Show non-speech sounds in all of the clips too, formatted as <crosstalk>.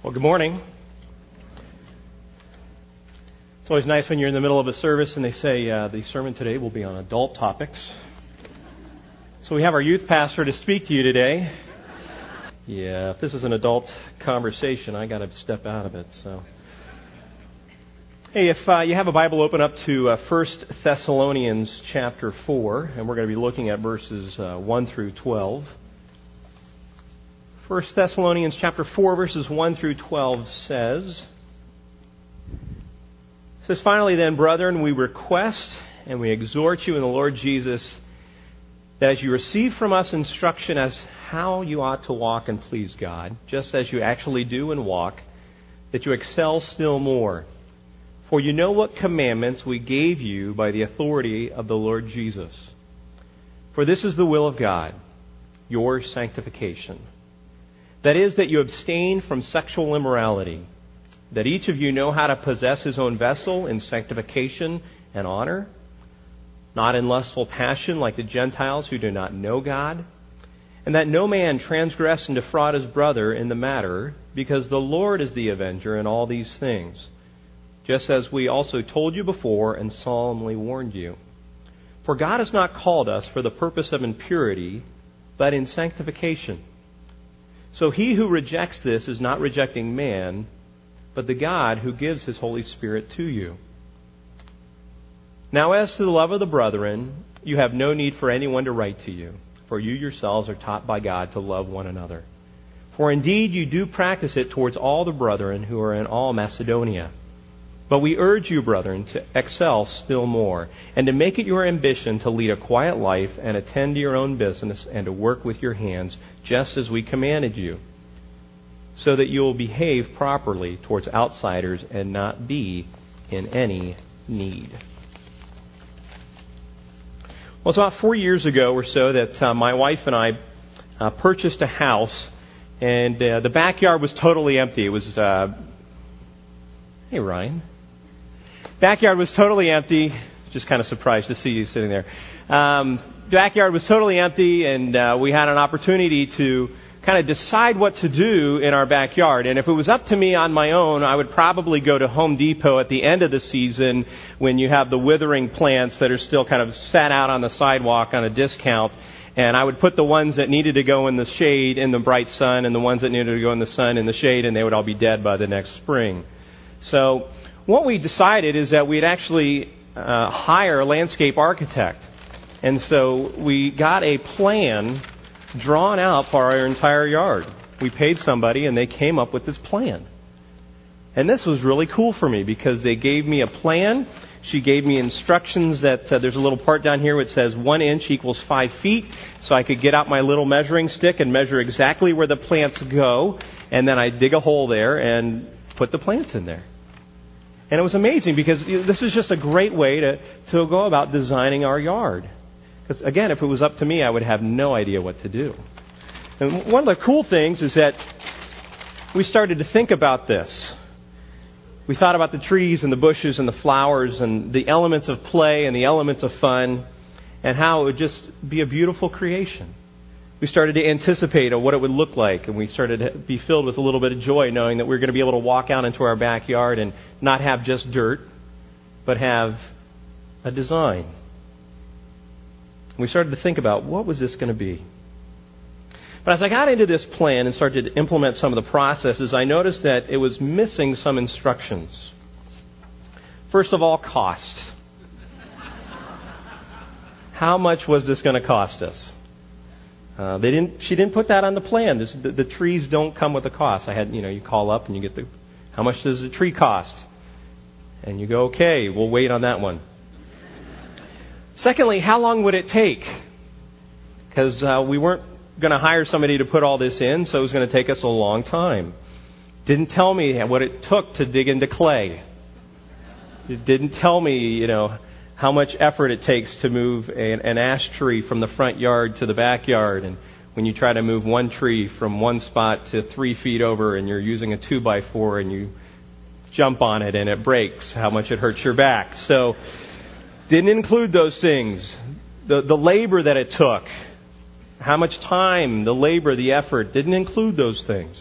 Well, good morning. It's always nice when you're in the middle of a service and they say uh, the sermon today will be on adult topics. So we have our youth pastor to speak to you today. Yeah, if this is an adult conversation, I got to step out of it. So, hey, if uh, you have a Bible, open up to uh, 1 Thessalonians chapter 4, and we're going to be looking at verses uh, 1 through 12. 1 Thessalonians chapter 4 verses 1 through 12 says says finally then brethren we request and we exhort you in the Lord Jesus that as you receive from us instruction as how you ought to walk and please God just as you actually do and walk that you excel still more. For you know what commandments we gave you by the authority of the Lord Jesus. For this is the will of God your sanctification that is, that you abstain from sexual immorality, that each of you know how to possess his own vessel in sanctification and honor, not in lustful passion like the Gentiles who do not know God, and that no man transgress and defraud his brother in the matter, because the Lord is the avenger in all these things, just as we also told you before and solemnly warned you. For God has not called us for the purpose of impurity, but in sanctification. So he who rejects this is not rejecting man, but the God who gives his Holy Spirit to you. Now, as to the love of the brethren, you have no need for anyone to write to you, for you yourselves are taught by God to love one another. For indeed you do practice it towards all the brethren who are in all Macedonia. But we urge you, brethren, to excel still more, and to make it your ambition to lead a quiet life and attend to your own business and to work with your hands, just as we commanded you, so that you will behave properly towards outsiders and not be in any need. Well, it's about four years ago or so that uh, my wife and I uh, purchased a house, and uh, the backyard was totally empty. It was, uh, hey, Ryan. Backyard was totally empty. Just kind of surprised to see you sitting there. Um, backyard was totally empty, and uh, we had an opportunity to kind of decide what to do in our backyard. And if it was up to me on my own, I would probably go to Home Depot at the end of the season when you have the withering plants that are still kind of sat out on the sidewalk on a discount. And I would put the ones that needed to go in the shade in the bright sun and the ones that needed to go in the sun in the shade, and they would all be dead by the next spring. So what we decided is that we'd actually uh, hire a landscape architect. And so we got a plan drawn out for our entire yard. We paid somebody and they came up with this plan. And this was really cool for me because they gave me a plan. She gave me instructions that uh, there's a little part down here which says one inch equals five feet. So I could get out my little measuring stick and measure exactly where the plants go. And then I dig a hole there and put the plants in there. And it was amazing because this is just a great way to, to go about designing our yard. Because, again, if it was up to me, I would have no idea what to do. And one of the cool things is that we started to think about this. We thought about the trees and the bushes and the flowers and the elements of play and the elements of fun and how it would just be a beautiful creation we started to anticipate what it would look like, and we started to be filled with a little bit of joy knowing that we were going to be able to walk out into our backyard and not have just dirt, but have a design. We started to think about what was this going to be. But as I got into this plan and started to implement some of the processes, I noticed that it was missing some instructions. First of all, cost. How much was this going to cost us? Uh, they didn't. She didn't put that on the plan. This, the, the trees don't come with a cost. I had, you know, you call up and you get the, how much does the tree cost? And you go, okay, we'll wait on that one. Secondly, how long would it take? Because uh, we weren't going to hire somebody to put all this in, so it was going to take us a long time. Didn't tell me what it took to dig into clay. It didn't tell me, you know, how much effort it takes to move an, an ash tree from the front yard to the backyard. And when you try to move one tree from one spot to three feet over and you're using a two by four and you jump on it and it breaks, how much it hurts your back. So, didn't include those things. The, the labor that it took, how much time, the labor, the effort, didn't include those things.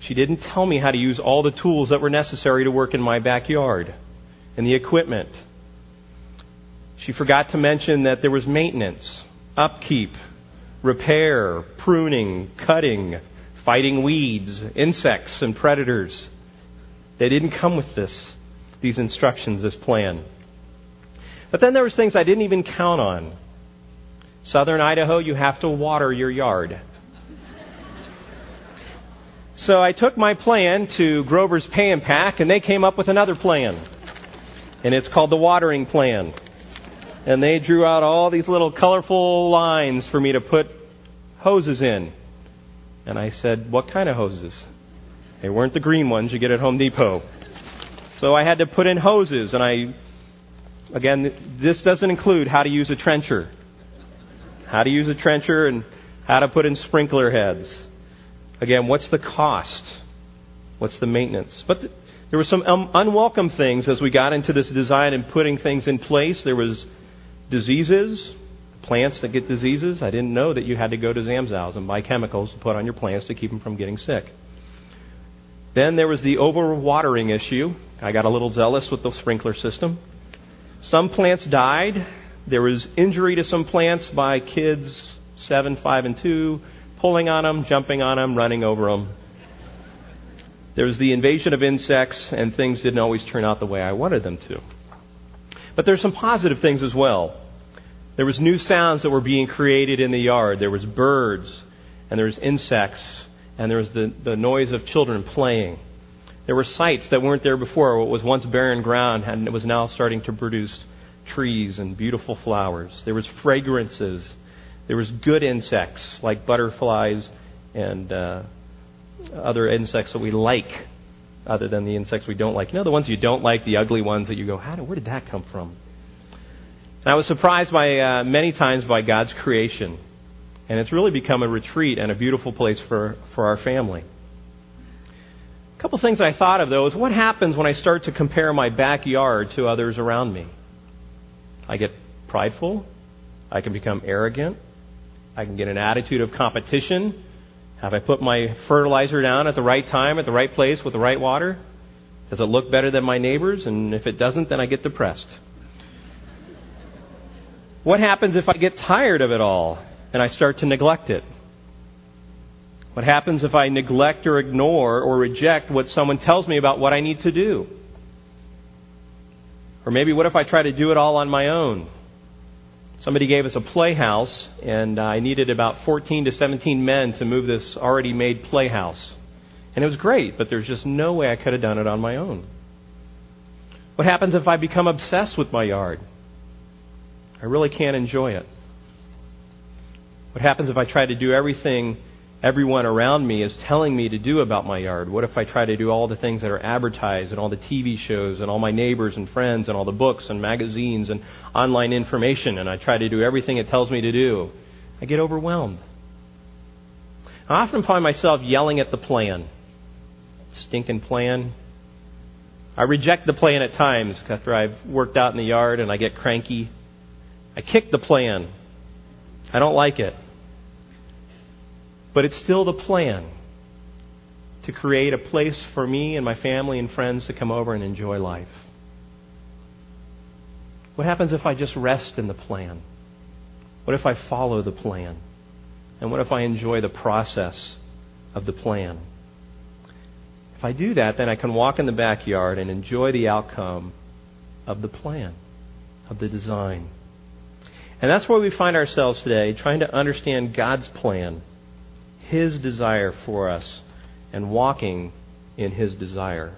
She She didn't tell me how to use all the tools that were necessary to work in my backyard and the equipment. She forgot to mention that there was maintenance, upkeep, repair, pruning, cutting, fighting weeds, insects, and predators. They didn't come with this, these instructions, this plan. But then there was things I didn't even count on. Southern Idaho, you have to water your yard. So I took my plan to Grover's Pay and Pack, and they came up with another plan. And it's called the watering plan. And they drew out all these little colorful lines for me to put hoses in. And I said, What kind of hoses? They weren't the green ones you get at Home Depot. So I had to put in hoses, and I, again, this doesn't include how to use a trencher. How to use a trencher and how to put in sprinkler heads Again, what's the cost? What's the maintenance? But th- there were some um, unwelcome things as we got into this design and putting things in place. There was diseases, plants that get diseases. I didn't know that you had to go to Zamzows and buy chemicals to put on your plants to keep them from getting sick. Then there was the overwatering issue. I got a little zealous with the sprinkler system. Some plants died. There was injury to some plants by kids 7, 5, and 2 pulling on them, jumping on them, running over them. There was the invasion of insects, and things didn't always turn out the way I wanted them to. But there's some positive things as well. There was new sounds that were being created in the yard. There was birds, and there was insects, and there was the, the noise of children playing. There were sights that weren't there before. What was once barren ground and it was now starting to produce trees and beautiful flowers. There was fragrances there was good insects like butterflies and uh, other insects that we like, other than the insects we don't like. You know, the ones you don't like, the ugly ones that you go, how did, where did that come from? And I was surprised by uh, many times by God's creation, and it's really become a retreat and a beautiful place for, for our family. A couple things I thought of though is what happens when I start to compare my backyard to others around me. I get prideful. I can become arrogant. I can get an attitude of competition. Have I put my fertilizer down at the right time, at the right place, with the right water? Does it look better than my neighbors? And if it doesn't, then I get depressed. What happens if I get tired of it all and I start to neglect it? What happens if I neglect or ignore or reject what someone tells me about what I need to do? Or maybe what if I try to do it all on my own? Somebody gave us a playhouse, and uh, I needed about 14 to 17 men to move this already made playhouse. And it was great, but there's just no way I could have done it on my own. What happens if I become obsessed with my yard? I really can't enjoy it. What happens if I try to do everything everyone around me is telling me to do about my yard? What if I try to do all the things that are advertised and all the TV shows and all my neighbors and friends and all the books and magazines and online information and I try to do everything it tells me to do? I get overwhelmed. I often find myself yelling at the plan. Stinking plan. I reject the plan at times after I've worked out in the yard and I get cranky. I kick the plan. I don't like it. But it's still the plan to create a place for me and my family and friends to come over and enjoy life. What happens if I just rest in the plan? What if I follow the plan? And what if I enjoy the process of the plan? If I do that, then I can walk in the backyard and enjoy the outcome of the plan, of the design. And that's where we find ourselves today, trying to understand God's plan his desire for us and walking in His desire.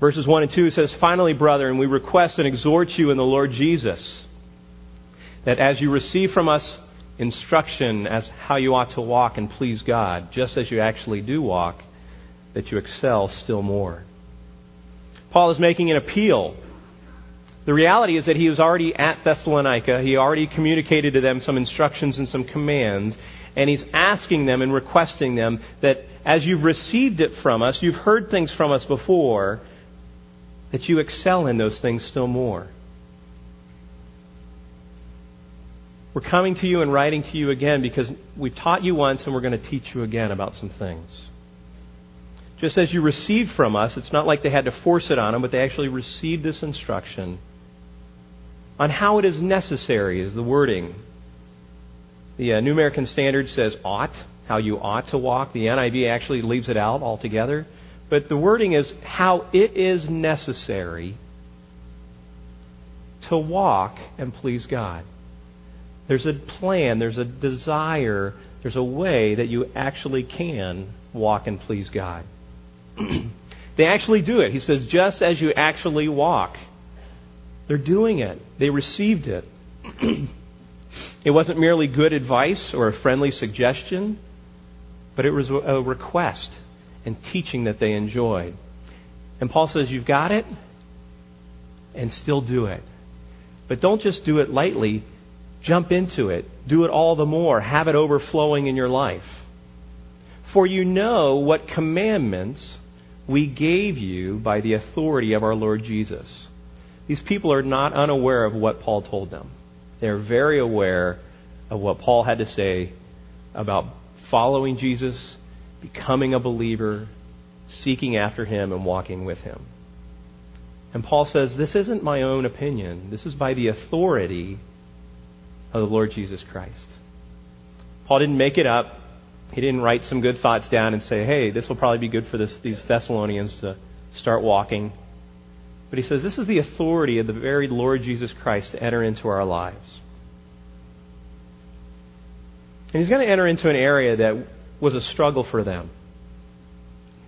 Verses 1 and 2 says, Finally, brethren, we request and exhort you in the Lord Jesus that as you receive from us instruction as how you ought to walk and please God, just as you actually do walk, that you excel still more. Paul is making an appeal. The reality is that he was already at Thessalonica. He already communicated to them some instructions and some commands. And he's asking them and requesting them that as you've received it from us, you've heard things from us before, that you excel in those things still more. We're coming to you and writing to you again because we've taught you once and we're going to teach you again about some things. Just as you received from us, it's not like they had to force it on them, but they actually received this instruction on how it is necessary, is the wording. The uh, New American Standard says ought, how you ought to walk. The NIV actually leaves it out altogether. But the wording is how it is necessary to walk and please God. There's a plan, there's a desire, there's a way that you actually can walk and please God. <clears throat> they actually do it. He says, just as you actually walk. They're doing it, they received it. <clears throat> it wasn't merely good advice or a friendly suggestion, but it was a request and teaching that they enjoyed. And Paul says, You've got it, and still do it. But don't just do it lightly, jump into it. Do it all the more. Have it overflowing in your life. For you know what commandments we gave you by the authority of our Lord Jesus. These people are not unaware of what Paul told them. They're very aware of what Paul had to say about following Jesus, becoming a believer, seeking after him, and walking with him. And Paul says, This isn't my own opinion. This is by the authority of the Lord Jesus Christ. Paul didn't make it up. He didn't write some good thoughts down and say, hey, this will probably be good for this, these Thessalonians to start walking. But he says, this is the authority of the very Lord Jesus Christ to enter into our lives. And he's going to enter into an area that was a struggle for them.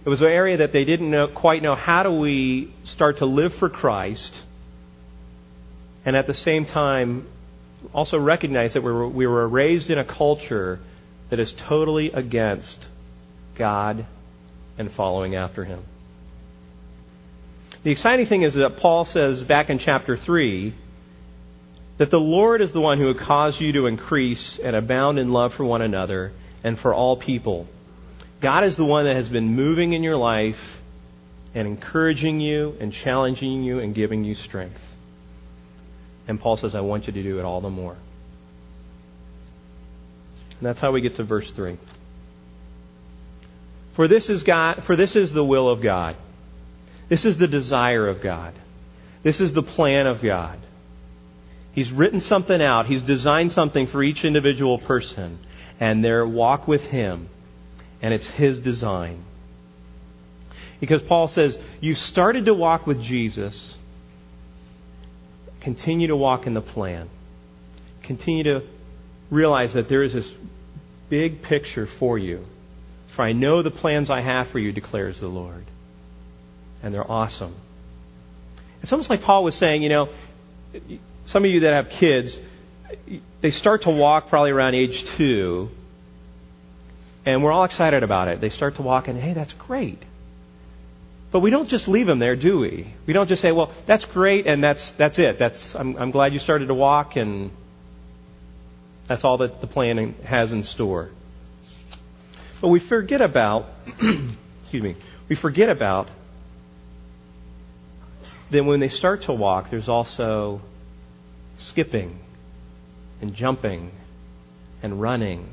It was an area that they didn't know, quite know how do we start to live for Christ and at the same time also recognize that we were, we were raised in a culture that is totally against God and following after Him. The exciting thing is that Paul says back in chapter 3 that the Lord is the one who would cause you to increase and abound in love for one another and for all people. God is the one that has been moving in your life and encouraging you and challenging you and giving you strength. And Paul says, I want you to do it all the more. And that's how we get to verse 3. For this is God, for this is the will of God. This is the desire of God. This is the plan of God. He's written something out. He's designed something for each individual person and their walk with Him. And it's His design. Because Paul says, "You've started to walk with Jesus Continue to walk in the plan. Continue to realize that there is this big picture for you. For I know the plans I have for you, declares the Lord. And they're awesome. It's almost like Paul was saying, you know, some of you that have kids, they start to walk probably around age two, and we're all excited about it. They start to walk, and hey, that's great. But we don't just leave them there, do we? We don't just say, well, that's great and that's, that's it. That's, I'm, I'm glad you started to walk and that's all that the plan has in store. But we forget about, <clears throat> excuse me, we forget about that when they start to walk, there's also skipping and jumping and running.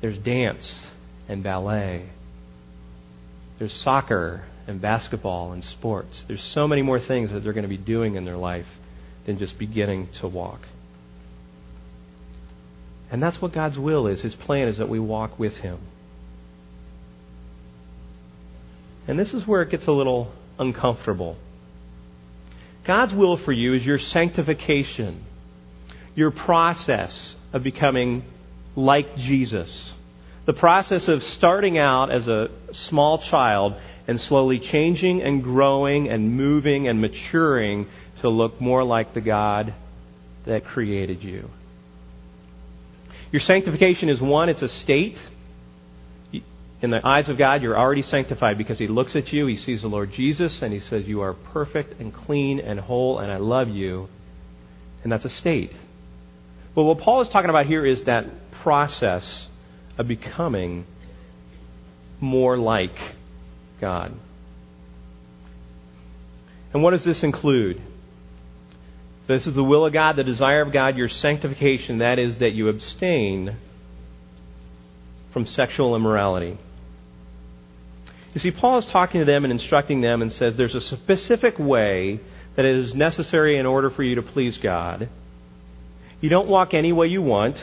There's dance and ballet. There's soccer and basketball and sports. There's so many more things that they're going to be doing in their life than just beginning to walk. And that's what God's will is. His plan is that we walk with Him. And this is where it gets a little uncomfortable. God's will for you is your sanctification, your process of becoming like Jesus. The process of starting out as a small child and slowly changing and growing and moving and maturing to look more like the God that created you. Your sanctification is one, it's a state. In the eyes of God, you're already sanctified because He looks at you, He sees the Lord Jesus, and He says, You are perfect and clean and whole, and I love you. And that's a state. But what Paul is talking about here is that process of becoming more like God. And what does this include? This is the will of God, the desire of God, your sanctification. That is, that you abstain from sexual immorality. You see, Paul is talking to them and instructing them and says there's a specific way that is necessary in order for you to please God. You don't walk any way you want,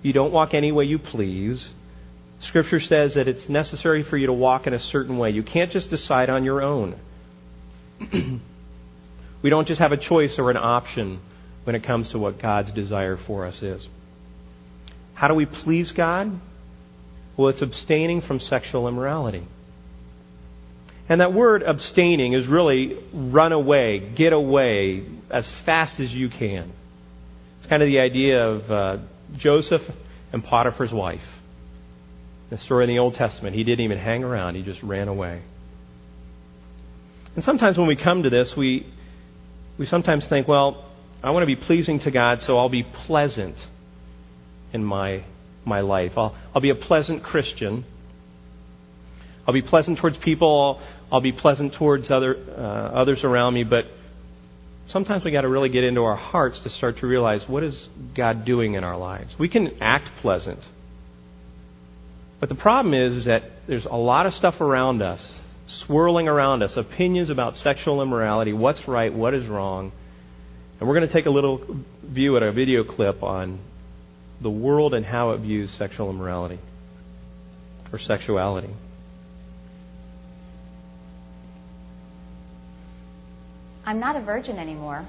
you don't walk any way you please. Scripture says that it's necessary for you to walk in a certain way. You can't just decide on your own. <clears throat> we don't just have a choice or an option when it comes to what God's desire for us is. How do we please God? Well, it's abstaining from sexual immorality. And that word abstaining is really run away, get away as fast as you can. It's kind of the idea of uh, Joseph and Potiphar's wife. The story in the Old Testament, he didn't even hang around, he just ran away. And sometimes when we come to this, we, we sometimes think, well, I want to be pleasing to God, so I'll be pleasant in my, my life. I'll, I'll be a pleasant Christian. I'll be pleasant towards people. I'll be pleasant towards other, uh, others around me, but sometimes we got to really get into our hearts to start to realize what is God doing in our lives. We can act pleasant, but the problem is, is that there's a lot of stuff around us, swirling around us, opinions about sexual immorality, what's right, what is wrong. And we're going to take a little view at a video clip on the world and how it views sexual immorality or sexuality. I'm not a virgin anymore.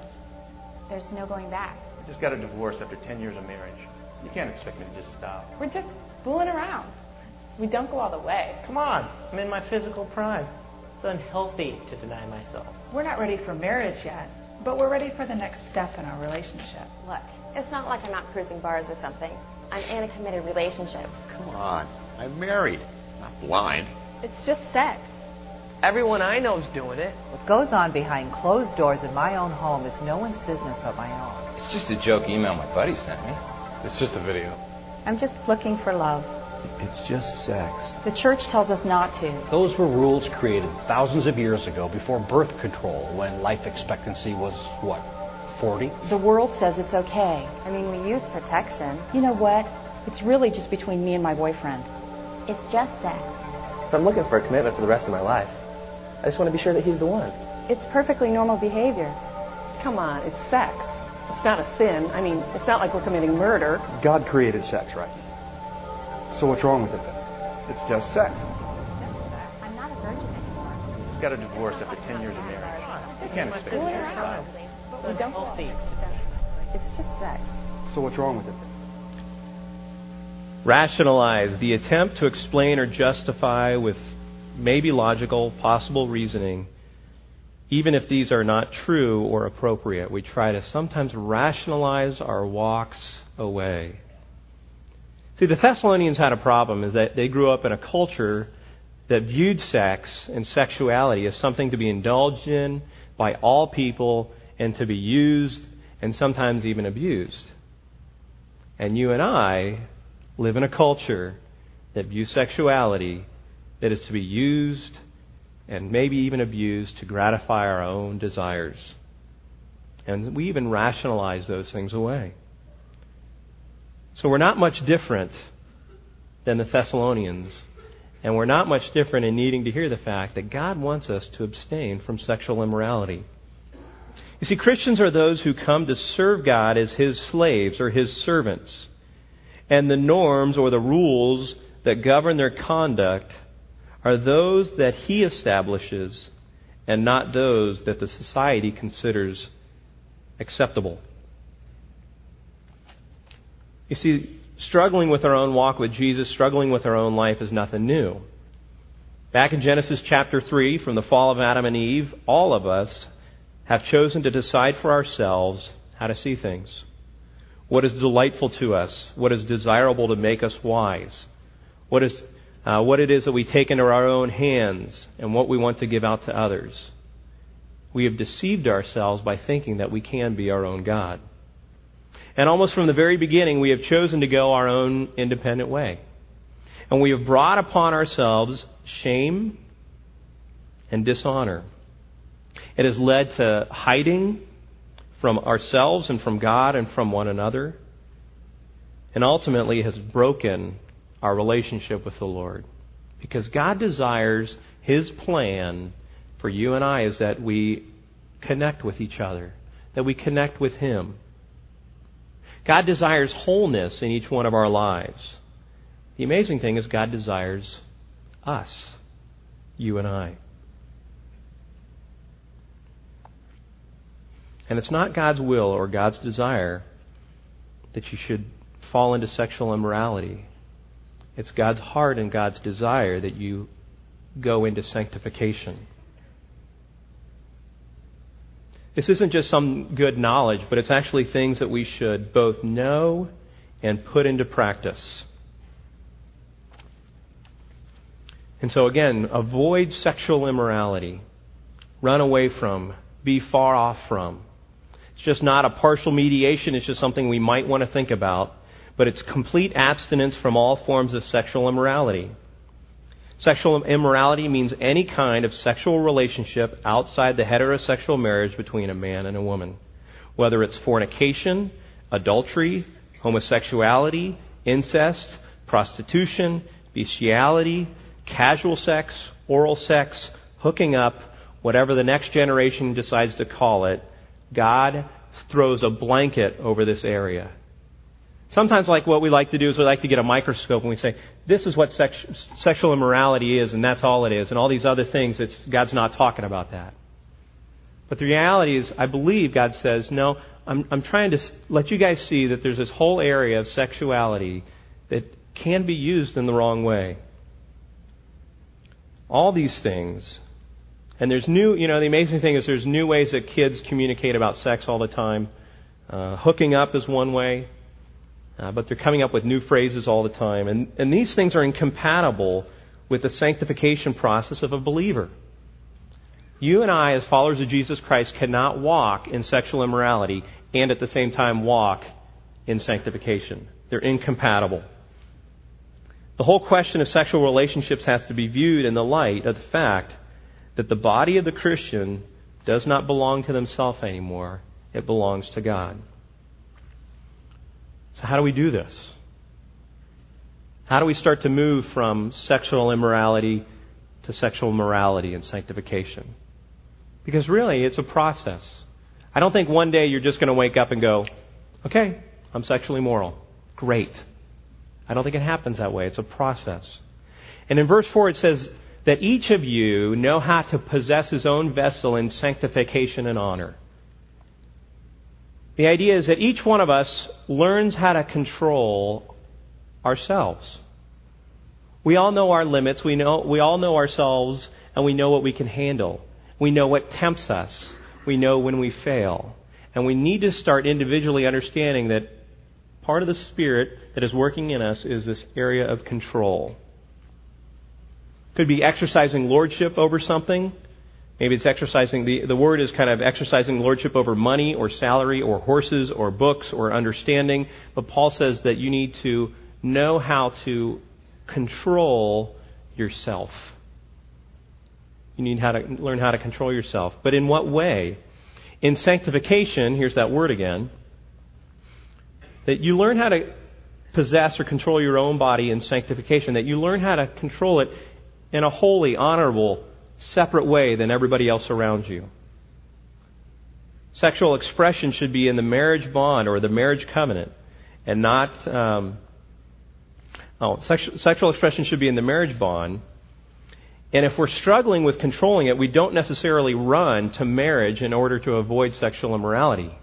There's no going back. I just got a divorce after 10 years of marriage. You can't expect me to just stop. We're just fooling around. We don't go all the way. Come on, I'm in my physical prime. It's unhealthy to deny myself. We're not ready for marriage yet, but we're ready for the next step in our relationship. Look, it's not like I'm out cruising bars or something. I'm in a committed relationship. Come on, I'm married, not blind. It's just sex. Everyone I know's doing it. What goes on behind closed doors in my own home is no one's business but my own. It's just a joke email my buddy sent me. It's just a video. I'm just looking for love. It's just sex. The church tells us not to. Those were rules created thousands of years ago before birth control when life expectancy was, what, 40? The world says it's okay. I mean, we use protection. You know what? It's really just between me and my boyfriend. It's just sex. If I'm looking for a commitment for the rest of my life, I just want to be sure that he's the one. It's perfectly normal behavior. Come on, it's sex. It's not a sin. I mean, it's not like we're committing murder. God created sex, right? So what's wrong with it then? It's just sex. I'm not a virgin anymore. Just got a divorce after 10 years of marriage. You can't expect me to just stop. We don't go all the. It's just sex. So what's wrong with it then? Rationalize the attempt to explain or justify with maybe logical, possible reasoning, even if these are not true or appropriate. We try to sometimes rationalize our walks away. See, the Thessalonians had a problem is that they grew up in a culture that viewed sex and sexuality as something to be indulged in by all people and to be used and sometimes even abused. And you and I live in a culture that views sexuality that is to be used and maybe even abused to gratify our own desires. And we even rationalize those things away. So we're not much different than the Thessalonians. And we're not much different in needing to hear the fact that God wants us to abstain from sexual immorality. You see, Christians are those who come to serve God as His slaves or His servants. And the norms or the rules that govern their conduct are those that He establishes and not those that the society considers acceptable. You see, struggling with our own walk with Jesus, struggling with our own life is nothing new. Back in Genesis chapter 3, from the fall of Adam and Eve, all of us have chosen to decide for ourselves how to see things. What is delightful to us, what is desirable to make us wise, what is uh, what it is that we take into our own hands, and what we want to give out to others. We have deceived ourselves by thinking that we can be our own God. And almost from the very beginning, we have chosen to go our own independent way. And we have brought upon ourselves shame and dishonor. It has led to hiding from ourselves and from God and from one another. And ultimately has broken our relationship with the Lord. Because God desires His plan for you and I is that we connect with each other, that we connect with Him. God desires wholeness in each one of our lives. The amazing thing is, God desires us, you and I. And it's not God's will or God's desire that you should fall into sexual immorality. It's God's heart and God's desire that you go into sanctification. This isn't just some good knowledge, but it's actually things that we should both know and put into practice. And so, again, avoid sexual immorality. Run away from. Be far off from. It's just not a partial mediation, it's just something we might want to think about. But it's complete abstinence from all forms of sexual immorality. Sexual immorality means any kind of sexual relationship outside the heterosexual marriage between a man and a woman, whether it's fornication, adultery, homosexuality, incest, prostitution, bestiality, casual sex, oral sex, hooking up, whatever the next generation decides to call it, God throws a blanket over this area. Sometimes, like what we like to do is we like to get a microscope and we say, "This is what sex- sexual immorality is, and that's all it is." And all these other things, it's, God's not talking about that. But the reality is, I believe God says, "No, I'm, I'm trying to let you guys see that there's this whole area of sexuality that can be used in the wrong way." All these things and there's new, you know, the amazing thing is there's new ways that kids communicate about sex all the time. Uh, hooking up is one way, uh, but they're coming up with new phrases all the time. And, and these things are incompatible with the sanctification process of a believer. You and I, as followers of Jesus Christ, cannot walk in sexual immorality and at the same time walk in sanctification. They're incompatible. The whole question of sexual relationships has to be viewed in the light of the fact that the body of the Christian does not belong to themselves anymore, it belongs to God. So, how do we do this? How do we start to move from sexual immorality to sexual morality and sanctification? Because really, it's a process. I don't think one day you're just going to wake up and go, okay, I'm sexually moral. Great. I don't think it happens that way. It's a process. And in verse 4, it says, that each of you know how to possess his own vessel in sanctification and honor. The idea is that each one of us learns how to control ourselves. We all know our limits, we, know, we all know ourselves, and we know what we can handle. We know what tempts us, we know when we fail. And we need to start individually understanding that part of the Spirit that is working in us is this area of control. Could be exercising lordship over something. Maybe it's exercising, the, the word is kind of exercising lordship over money or salary or horses or books or understanding. But Paul says that you need to know how to control yourself. You need how to learn how to control yourself. But in what way? In sanctification, here's that word again, that you learn how to possess or control your own body in sanctification, that you learn how to control it in a holy, honorable, separate way than everybody else around you. Sexual expression should be in the marriage bond or the marriage covenant and not. Um, oh, sexual, sexual expression should be in the marriage bond. And if we're struggling with controlling it, we don't necessarily run to marriage in order to avoid sexual immorality.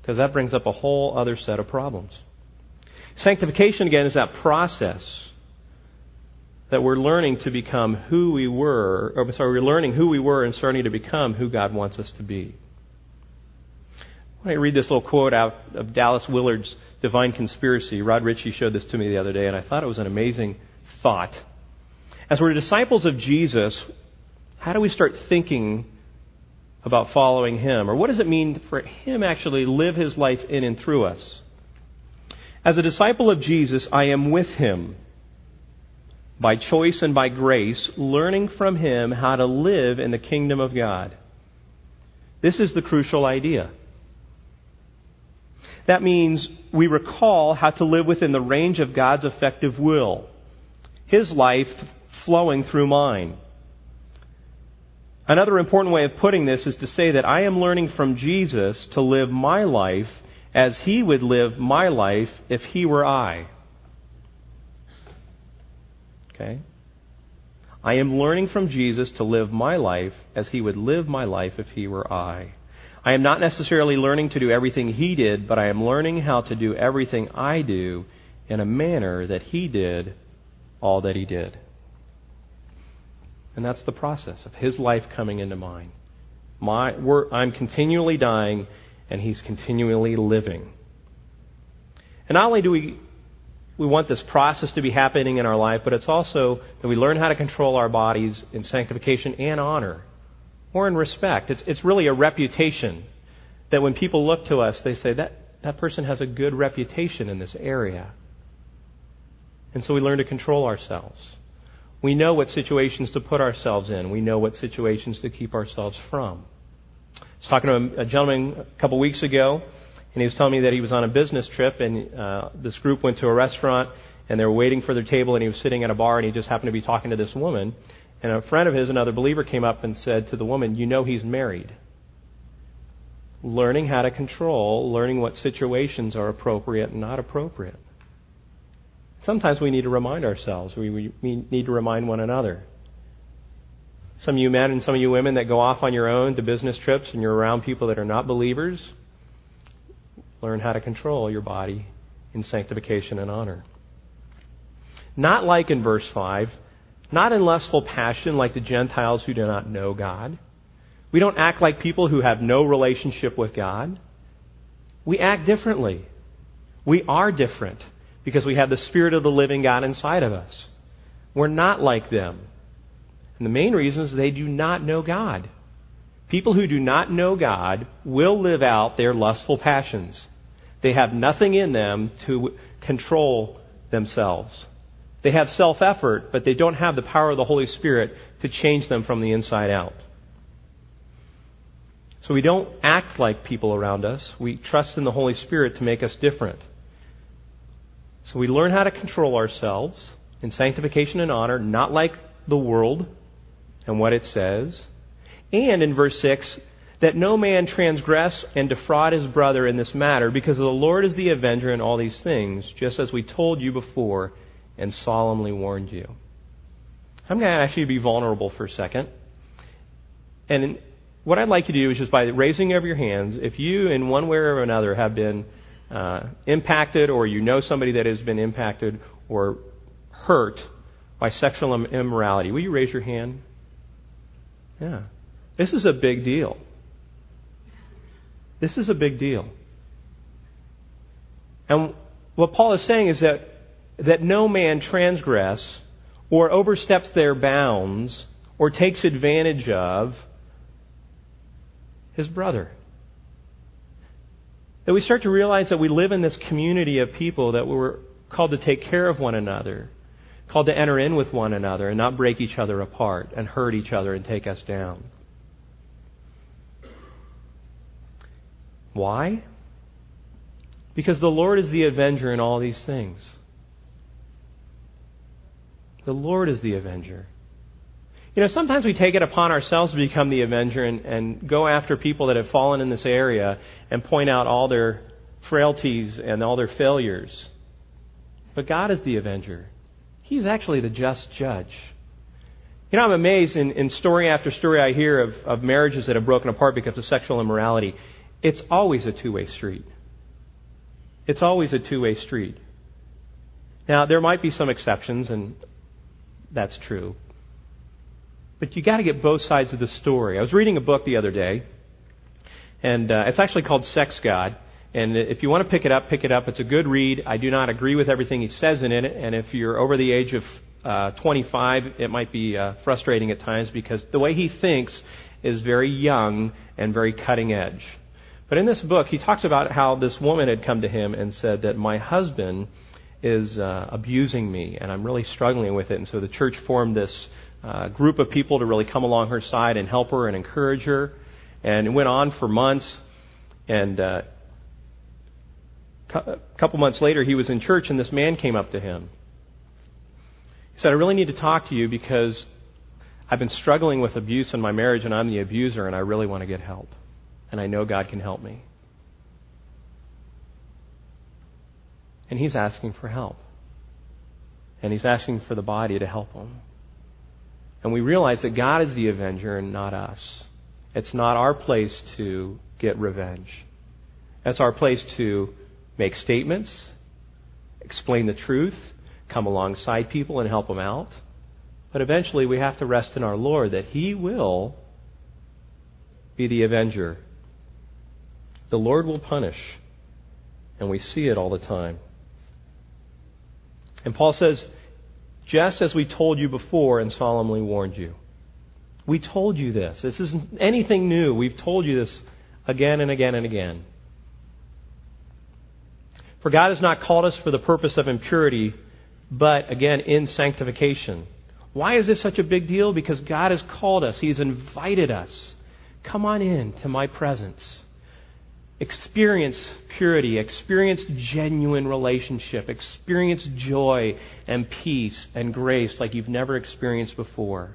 Because that brings up a whole other set of problems. Sanctification, again, is that process that we're learning to become who we were, oh, or sorry, we're learning who we were and starting to become who God wants us to be. When I read this little quote out of Dallas Willard's Divine Conspiracy, Rod Ritchie showed this to me the other day, and I thought it was an amazing thought. As we're disciples of Jesus, how do we start thinking about following Him? Or what does it mean for Him actually live His life in and through us? As a disciple of Jesus, I am with Him by choice and by grace, learning from him how to live in the kingdom of God. This is the crucial idea. That means we recall how to live within the range of God's effective will. His life flowing through mine. Another important way of putting this is to say that I am learning from Jesus to live my life as he would live my life if he were I. Okay? I am learning from Jesus to live my life as he would live my life if he were I. I am not necessarily learning to do everything he did, but I am learning how to do everything I do in a manner that he did all that he did. And that's the process of his life coming into mine. My, I'm continually dying, and he's continually living. And not only do we we want this process to be happening in our life, but it's also that we learn how to control our bodies in sanctification and honor, or in respect. It's, it's really a reputation that when people look to us, they say, that, that person has a good reputation in this area. And so we learn to control ourselves. We know what situations to put ourselves in, we know what situations to keep ourselves from. I was talking to a, gentleman a couple weeks ago and he was telling me that he was on a business trip, and uh, this group went to a restaurant, and they were waiting for their table, and he was sitting at a bar, and he just happened to be talking to this woman. And a friend of his, another believer, came up and said to the woman, You know he's married. Learning how to control, learning what situations are appropriate and not appropriate. Sometimes we need to remind ourselves, we, we, we need to remind one another. Some of you men and some of you women that go off on your own to business trips and you're around people that are not believers, learn how to control your body in sanctification and honor. Not like in verse 5, not in lustful passion like the Gentiles who do not know God. We don't act like people who have no relationship with God. We act differently. We are different because we have the Spirit of the living God inside of us. We're not like them. And the main reason is they do not know God. People who do not know God will live out their lustful passions. They have nothing in them to control themselves. They have self effort, but they don't have the power of the Holy Spirit to change them from the inside out. So we don't act like people around us. We trust in the Holy Spirit to make us different. So we learn how to control ourselves in sanctification and honor, not like the world and what it says. And in verse 6, that no man transgress and defraud his brother in this matter, because the Lord is the avenger in all these things, just as we told you before and solemnly warned you. I'm going to ask you to be vulnerable for a second. And what I'd like you to do is just by raising of your hands, if you in one way or another have been uh, impacted, or you know somebody that has been impacted or hurt by sexual immorality, will you raise your hand? Yeah. This is a big deal. This is a big deal. And what Paul is saying is that, that no man transgress or oversteps their bounds or takes advantage of his brother. That we start to realize that we live in this community of people that we're called to take care of one another, called to enter in with one another and not break each other apart and hurt each other and take us down. Why? Because the Lord is the avenger in all these things. The Lord is the avenger. You know, sometimes we take it upon ourselves to become the avenger and, and go after people that have fallen in this area and point out all their frailties and all their failures. But God is the avenger. He's actually the just judge. You know, I'm amazed in, in story after story I hear of, of marriages that have broken apart because of sexual immorality. It's always a two way street. It's always a two way street. Now, there might be some exceptions, and that's true. But you got to get both sides of the story. I was reading a book the other day, and uh, it's actually called Sex God. And if you want to pick it up, pick it up. It's a good read. I do not agree with everything he says in it, and if you're over the age of uh, 25, it might be uh, frustrating at times because the way he thinks is very young and very cutting edge. But in this book, he talks about how this woman had come to him and said that my husband is uh, abusing me and I'm really struggling with it. And so the church formed this uh, group of people to really come along her side and help her and encourage her. And it went on for months. And uh, a couple months later, he was in church and this man came up to him. He said, I really need to talk to you because I've been struggling with abuse in my marriage and I'm the abuser and I really want to get help. And I know God can help me. And he's asking for help. And he's asking for the body to help him. And we realize that God is the avenger and not us. It's not our place to get revenge. It's our place to make statements, explain the truth, come alongside people and help them out. But eventually we have to rest in our Lord that He will be the avenger. The Lord will punish. And we see it all the time. And Paul says, just as we told you before and solemnly warned you. We told you this. This isn't anything new. We've told you this again and again and again. For God has not called us for the purpose of impurity, but again in sanctification. Why is this such a big deal? Because God has called us, He's invited us. Come on in to my presence. Experience purity, experience genuine relationship, experience joy and peace and grace like you've never experienced before.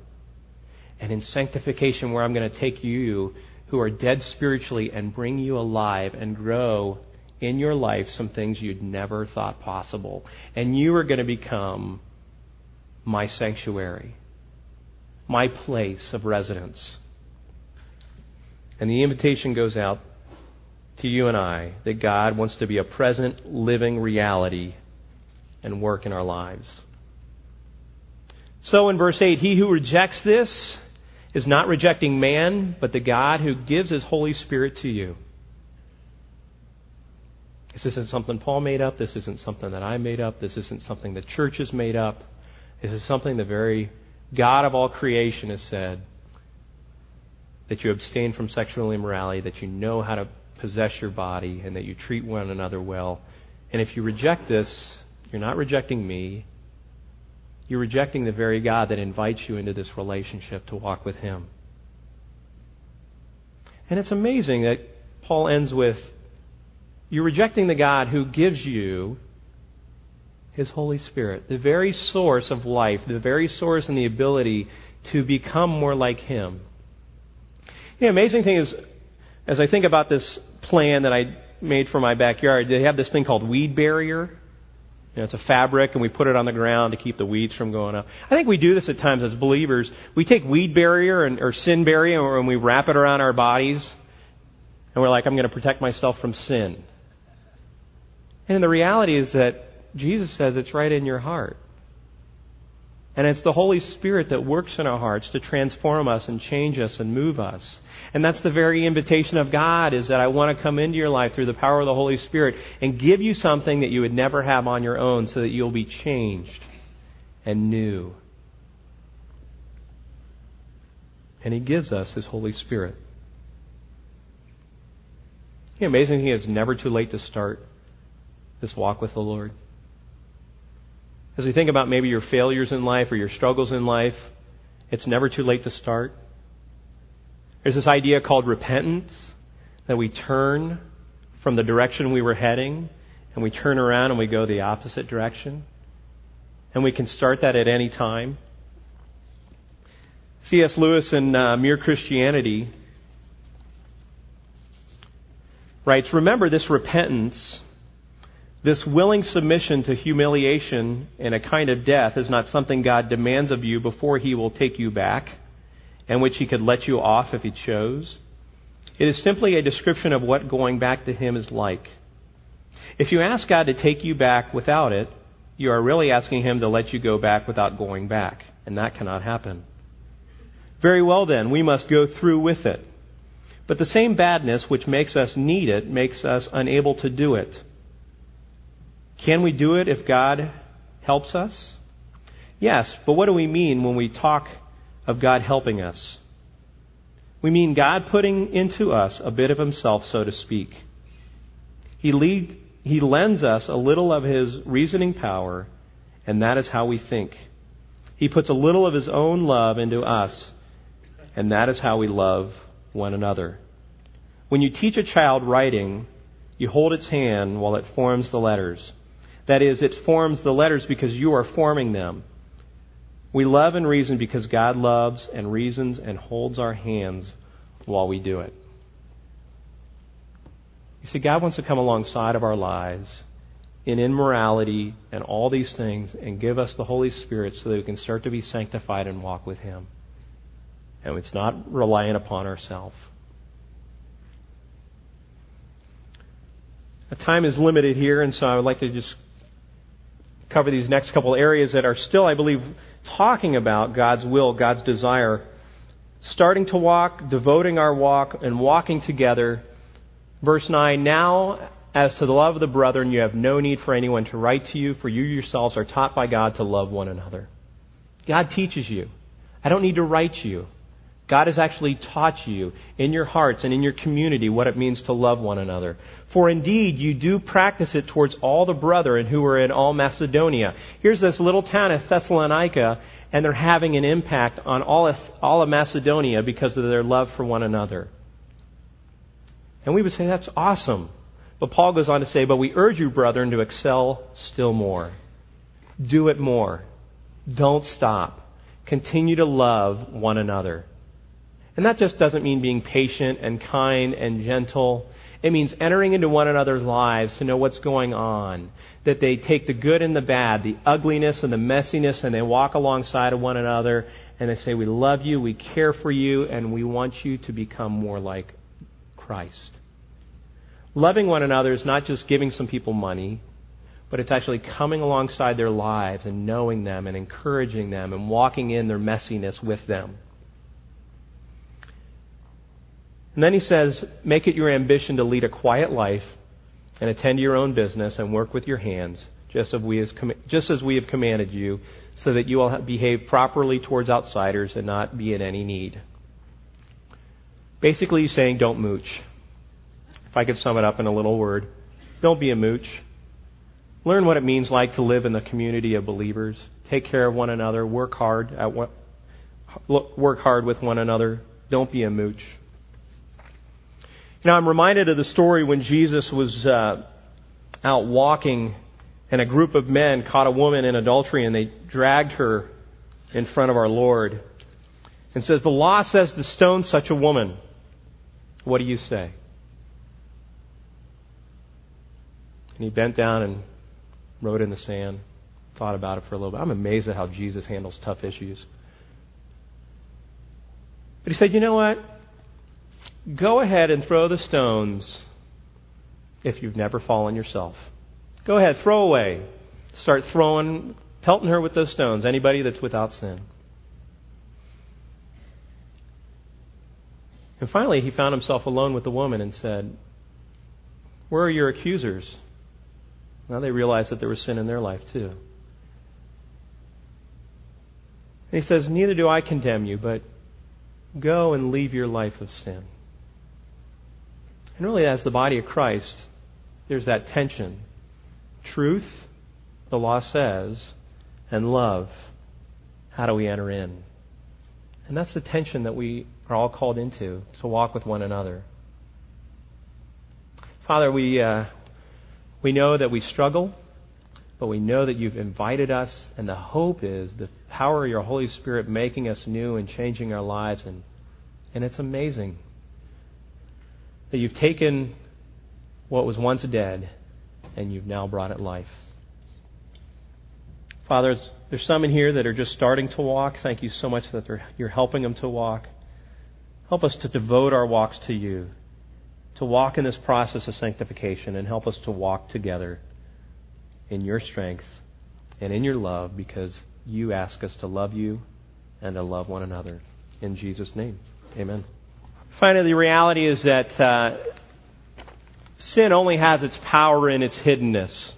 And in sanctification, where I'm going to take you who are dead spiritually and bring you alive and grow in your life some things you'd never thought possible. And you are going to become my sanctuary, my place of residence. And the invitation goes out to you and I that God wants to be a present, living reality and work in our lives. So in verse 8, he who rejects this is not rejecting man, but the God who gives his Holy Spirit to you. This isn't something Paul made up. This isn't something that I made up. This isn't something the church has made up. This is something the very God of all creation has said that you abstain from sexual immorality, that you know how to possess your body, and that you treat one another well. And if you reject this, you're not rejecting me. You're rejecting the very God that invites you into this relationship to walk with Him. And it's amazing that Paul ends with you're rejecting the God who gives you His Holy Spirit, the very source of life, the very source and the ability to become more like Him. The amazing thing is, as I think about this plan that I made for my backyard, they have this thing called weed barrier. You know, it's a fabric, and we put it on the ground to keep the weeds from going up. I think we do this at times as believers. We take weed barrier and, or sin barrier, and we wrap it around our bodies, and we're like, I'm going to protect myself from sin. And the reality is that Jesus says it's right in your heart. And it's the Holy Spirit that works in our hearts to transform us and change us and move us. And that's the very invitation of God is that I want to come into your life through the power of the Holy Spirit and give you something that you would never have on your own so that you'll be changed and new. And He gives us His Holy Spirit. Amazing thing is never too late to start this walk with the Lord. As we think about maybe your failures in life or your struggles in life, it's never too late to start. There's this idea called repentance that we turn from the direction we were heading and we turn around and we go the opposite direction. And we can start that at any time. C.S. Lewis in uh, Mere Christianity writes Remember this repentance this willing submission to humiliation and a kind of death is not something God demands of you before He will take you back, and which He could let you off if He chose. It is simply a description of what going back to Him is like. If you ask God to take you back without it, you are really asking Him to let you go back without going back, and that cannot happen. Very well, then, we must go through with it. But the same badness which makes us need it makes us unable to do it. Can we do it if God helps us? Yes, but what do we mean when we talk of God helping us? We mean God putting into us a bit of Himself, so to speak. He, lead, he lends us a little of His reasoning power, and that is how we think. He puts a little of His own love into us, and that is how we love one another. When you teach a child writing, you hold its hand while it forms the letters. That is, it forms the letters because you are forming them. We love and reason because God loves and reasons and holds our hands while we do it. You see, God wants to come alongside of our lives in immorality and all these things and give us the Holy Spirit so that we can start to be sanctified and walk with Him. And it's not reliant upon ourselves. The time is limited here, and so I would like to just cover these next couple areas that are still, I believe, talking about God's will, God's desire. Starting to walk, devoting our walk, and walking together. Verse 9 Now, as to the love of the brethren, you have no need for anyone to write to you, for you yourselves are taught by God to love one another. God teaches you. I don't need to write you. God has actually taught you in your hearts and in your community what it means to love one another. For indeed, you do practice it towards all the brethren who are in all Macedonia. Here's this little town of Thessalonica, and they're having an impact on all of, all of Macedonia because of their love for one another. And we would say that's awesome. But Paul goes on to say, But we urge you, brethren, to excel still more. Do it more. Don't stop. Continue to love one another. And that just doesn't mean being patient and kind and gentle. It means entering into one another's lives to know what's going on. That they take the good and the bad, the ugliness and the messiness, and they walk alongside of one another and they say, We love you, we care for you, and we want you to become more like Christ. Loving one another is not just giving some people money, but it's actually coming alongside their lives and knowing them and encouraging them and walking in their messiness with them. And then he says, Make it your ambition to lead a quiet life and attend to your own business and work with your hands, just as we, have, just as we have commanded you, so that you will behave properly towards outsiders and not be in any need. Basically, he's saying, Don't mooch. If I could sum it up in a little word, don't be a mooch. Learn what it means like to live in the community of believers. Take care of one another. Work hard at what, work hard with one another. Don't be a mooch. Now, I'm reminded of the story when Jesus was uh, out walking and a group of men caught a woman in adultery and they dragged her in front of our Lord. And says, The law says to stone such a woman. What do you say? And he bent down and wrote in the sand, thought about it for a little bit. I'm amazed at how Jesus handles tough issues. But he said, You know what? Go ahead and throw the stones if you've never fallen yourself. Go ahead, throw away. Start throwing, pelting her with those stones. Anybody that's without sin. And finally, he found himself alone with the woman and said, Where are your accusers? Now they realized that there was sin in their life, too. And he says, Neither do I condemn you, but go and leave your life of sin. And really, as the body of Christ, there's that tension. Truth, the law says, and love. How do we enter in? And that's the tension that we are all called into to walk with one another. Father, we, uh, we know that we struggle, but we know that you've invited us, and the hope is the power of your Holy Spirit making us new and changing our lives. And, and it's amazing that you've taken what was once dead and you've now brought it life. Father, there's some in here that are just starting to walk. Thank you so much that you're helping them to walk. Help us to devote our walks to you, to walk in this process of sanctification, and help us to walk together in your strength and in your love because you ask us to love you and to love one another. In Jesus' name, amen. Finally, the reality is that uh, sin only has its power in its hiddenness.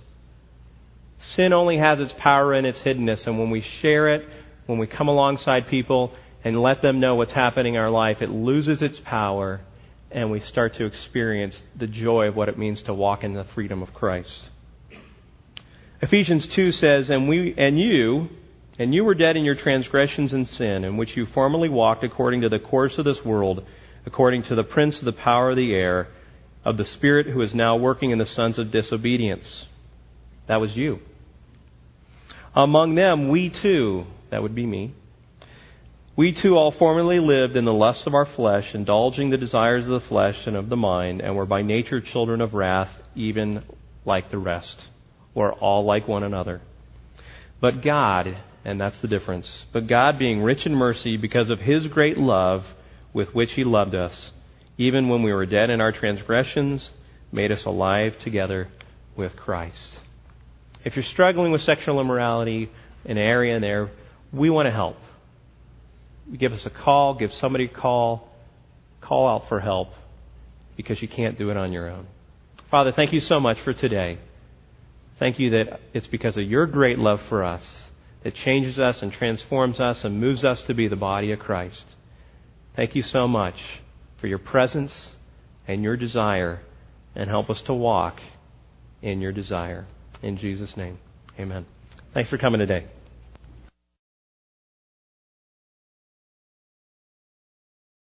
Sin only has its power in its hiddenness. And when we share it, when we come alongside people and let them know what's happening in our life, it loses its power and we start to experience the joy of what it means to walk in the freedom of Christ. Ephesians 2 says, And we and you and you were dead in your transgressions and sin, in which you formerly walked according to the course of this world according to the prince of the power of the air, of the Spirit who is now working in the sons of disobedience. That was you. Among them, we too, That would be me. We too all formerly lived in the lust of our flesh, indulging the desires of the flesh and of the mind, and were by nature children of wrath, even like the rest. We're all like one another. But God, and that's the difference, but God, being rich in mercy because of his great love with which he loved us, even when we were dead in our transgressions, made us alive together with Christ. If you're struggling with sexual immorality, an area in there, we want to help. Give us a call, give somebody a call, call out for help because you can't do it on your own. Father, thank you so much for today. Thank you that it's because of your great love for us that changes us and transforms us and moves us to be the body of Christ. Thank you so much for your presence and your desire, and help us to walk in your desire. In Jesus' name, amen. Thanks for coming today.